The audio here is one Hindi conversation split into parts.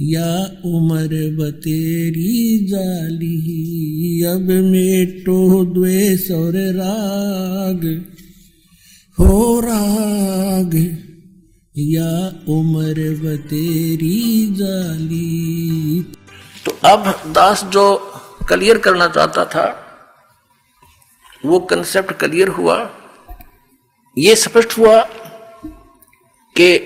या उम्र बतेरी जाली अब मेटो द्वेष और राग, हो राग। या उम्र बतेरी जाली। तो अब दास जो क्लियर करना चाहता था, वो कंसेप्ट क्लियर हुआ। ये स्पष्ट हुआ कि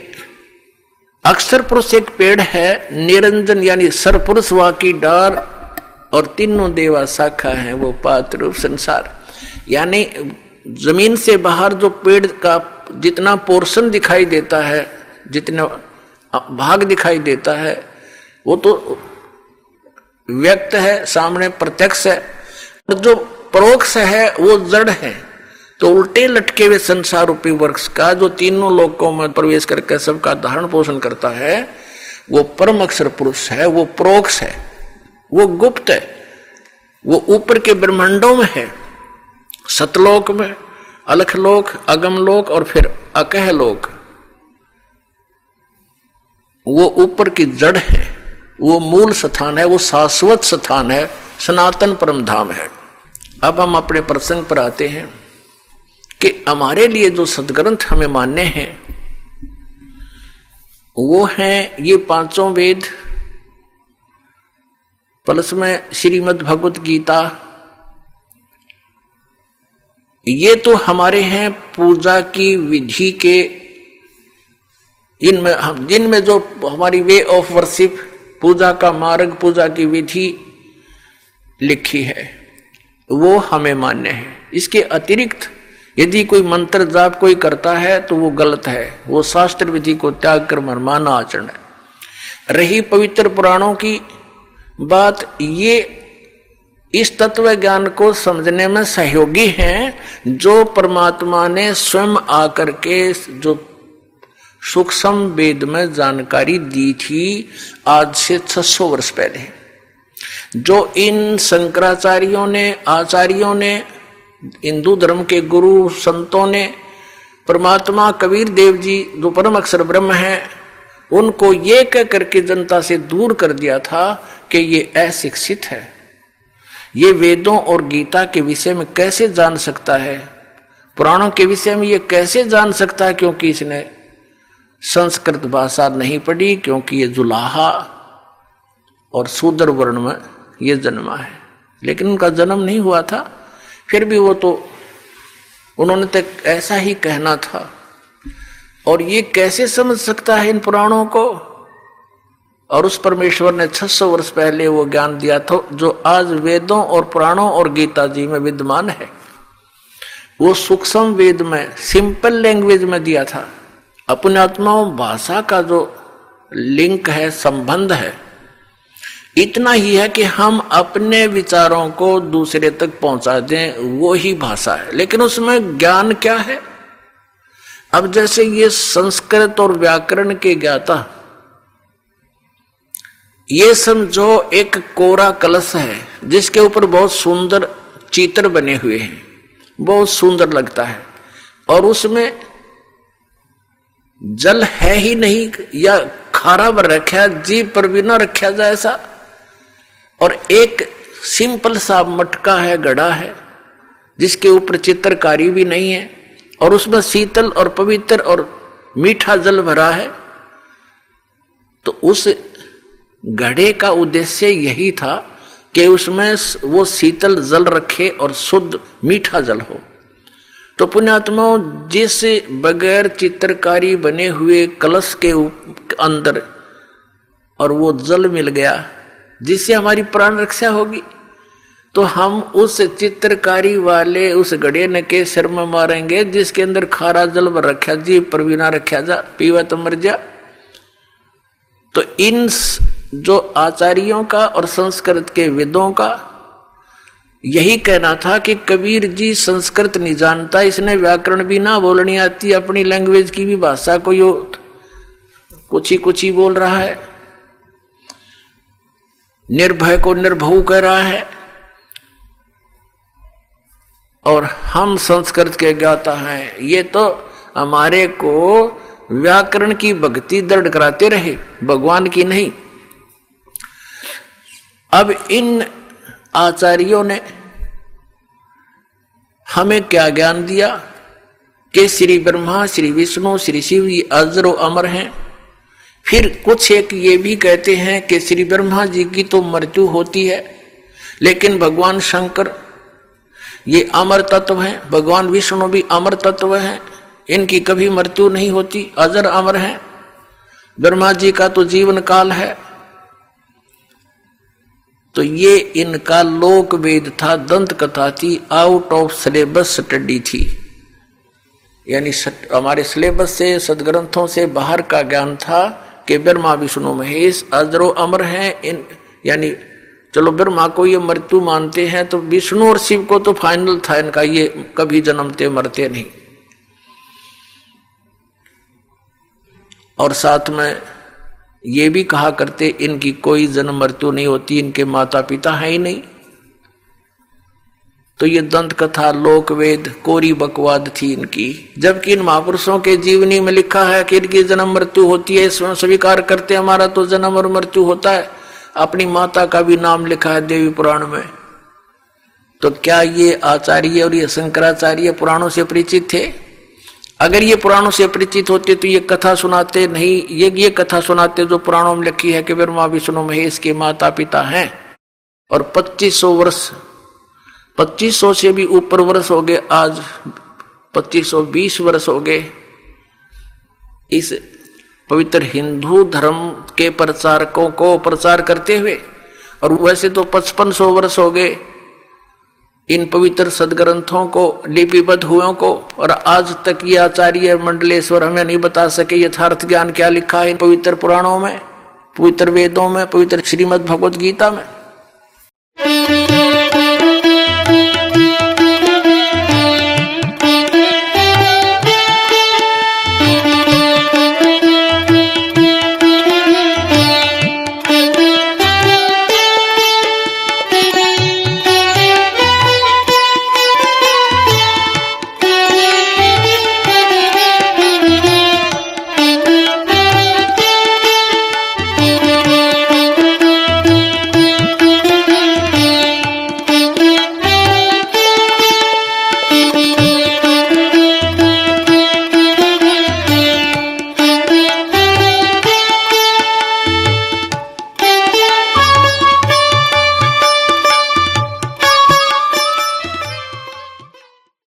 अक्षर पुरुष एक पेड़ है, निरंजन यानी सरपुरुष वा की डार और तीनों देवा शाखा है, वो पात्र संसार। यानी ज़मीन से बाहर जो पेड़ का जितना पोर्शन दिखाई देता है, जितना भाग दिखाई देता है, वो तो व्यक्त है, सामने प्रत्यक्ष है, और जो परोक्ष है, वो जड़ है। तो उल्टे लटके हुए संसार रूपी वर्ष का जो तीनों लोकों में प्रवेश करके सबका धारण पोषण करता है, वो परम अक्षर पुरुष है, वो प्रोक्ष है, वो गुप्त है, वो ऊपर के ब्रह्मांडों में है, सतलोक में, अलखलोक, अगमलोक और फिर अकह लोक वो ऊपर की जड़ है, वो मूल स्थान है, वो शाश्वत स्थान है, सनातन परम धाम है। अब हम अपने प्रसंग पर आते हैं। कि हमारे लिए जो सदग्रंथ हमें मान्य हैं, वो हैं ये पाँचों वेद। प्लस में श्रीमद भगवत गीता। ये तो हमारे हैं पूजा की विधि के इनमें हम, जिनमें जो हमारी वे ऑफ़ वर्शिप पूजा का मार्ग, पूजा की विधि लिखी है, वो हमें मान्य है। इसके अतिरिक्त यदि कोई मंत्र जाप कोई करता है तो वो गलत है। वो शास्त्र विधि को त्याग कर मरमाना आचरण है। रही पवित्र पुराणों की बात, ये इस तत्व ज्ञान को समझने में सहयोगी हैं, जो परमात्मा ने स्वयं आकर के जो सूक्ष्म वेद में जानकारी दी थी, आज से 600 वर्ष पहले। जो इन शंकराचार्यों ने, आचार्यों ने हिंदू धर्म के गुरु संतों ने, परमात्मा कबीर देव जी जो परम अक्षर ब्रह्म है, उनको ये कह करके जनता से दूर कर दिया था कि ये अशिक्षित है। ये वेदों और गीता के विषय में कैसे जान सकता है? पुराणों के विषय में ये कैसे जान सकता है क्योंकि इसने संस्कृत भाषा नहीं पढ़ी, क्योंकि ये जुलाहा और शूद्र वर्ण में ये जन्मा है। लेकिन उनका जन्म नहीं हुआ था। फिर भी वो तो उन्होंने तो ऐसा ही कहना था। और ये कैसे समझ सकता है इन पुराणों को? और उस परमेश्वर ने 600 वर्ष पहले वो ज्ञान दिया था, जो आज वेदों और पुराणों और गीता जी में विद्यमान है। वो सूक्ष्म वेद में, सिंपल लैंग्वेज में दिया था। अपने आत्माओं भाषा का जो लिंक है, संबंध है इतना ही है कि हम अपने विचारों को दूसरे तक पहुँचा दें, वो ही भाषा है। लेकिन उसमें ज्ञान क्या है? अब जैसे ये संस्कृत और व्याकरण के ज्ञाता, ये समझो एक कोरा कलश है, जिसके ऊपर बहुत सुंदर चित्र बने हुए हैं, बहुत सुंदर लगता है, और उसमें जल है ही नहीं, या खारा पर रखा जी पर भी ना रखा जाए ऐसा और एक सिंपल सा मटका है, गड़ा है, जिसके ऊपर चित्रकारी भी नहीं है और उसमें शीतल और पवित्र और मीठा जल भरा है तो उस घड़े का उद्देश्य यही था कि उसमें वो शीतल जल रखे और शुद्ध मीठा जल हो। तो पुण्यात्मा जिस बगैर चित्रकारी बने हुए कलश के अंदर और वो जल मिल गया जिससे हमारी प्राण रक्षा होगी। तो हम उस चित्रकारी वाले, उस गड़े के सिर में मारेंगे, जिसके अंदर खारा जल रखा जी पर भी ना रखा जा, पीवा तो मर जा। तो इन जो आचार्यों का और संस्कृत के विदों का, यही कहना था कि कबीर जी संस्कृत नहीं जानता, इसने व्याकरण भी ना बोलनी आती, अपनी लैंग्वेज की भी भाषा को यो कुछ ही कुछ ही बोल रहा है। निर्भय को निर्भव कह रहा है। और हम संस्कृत के ज्ञाता हैं। ये तो हमारे को व्याकरण की भक्ति दृढ़ कराते रहे, भगवान की नहीं। अब इन आचार्यों ने हमें क्या ज्ञान दिया? कि श्री ब्रह्मा, श्री विष्णु, श्री शिव ये अजरो अमर हैं। फिर कुछ एक ये भी कहते हैं कि श्री ब्रह्मा जी की तो मृत्यु होती है, लेकिन भगवान शंकर ये अमर तत्व हैं, भगवान विष्णु भी अमर तत्व हैं, इनकी कभी मृत्यु नहीं होती, अजर अमर है। ब्रह्मा जी का तो जीवन काल है। तो ये इनका लोक वेद था दंत कथा थी आउट ऑफ़ सिलेबस स्टडी थी। यानी हमारे सिलेबस से, सदग्रंथों से बाहर का ज्ञान था कि ब्रह्मा विष्णु महेश अजरो अमर हैं, इन, यानी, चलो ब्रह्मा को ये मृत्यु मानते हैं तो विष्णु और शिव को तो फाइनल था इनका, ये कभी जन्मते मरते नहीं। और साथ में ये भी कहा करते, इनकी कोई जन्म मृत्यु नहीं होती, इनके माता पिता है ही नहीं। तो ये दंत कथा लोक वेद कोरी बकवाद थी इनकी। जबकि इन महापुरुषों के जीवनी में लिखा है कि इनकी जन्म मृत्यु होती है, इसमें स्वीकार करते हमारा तो जन्म और मृत्यु होता है। अपनी माता का भी नाम लिखा है देवी पुराण में। तो क्या ये आचार्य और ये शंकराचार्य पुराणों से परिचित थे? अगर ये पुराणों से परिचित होते तो ये कथा सुनाते नहीं, ये ये कथा सुनाते जो पुराणों में लिखी है कि ब्रह्मा, विष्णु, महेश के माता पिता हैं। और 2500 वर्ष 2500 से भी ऊपर वर्ष हो गए, आज 2520 वर्ष हो गए। इस पवित्र हिंदू धर्म के प्रचारकों को प्रचार करते हुए, और वैसे तो पचपन सौ वर्ष हो गए, इन पवित्र सदग्रंथों को, लिपिबद्ध हुए को, और आज तक ये आचार्य मंडलेश्वर हमें नहीं बता सके, यथार्थ ज्ञान क्या लिखा है इन पवित्र पुराणों में, पवित्र वेदों में, पवित्र श्रीमद भगवत गीता में।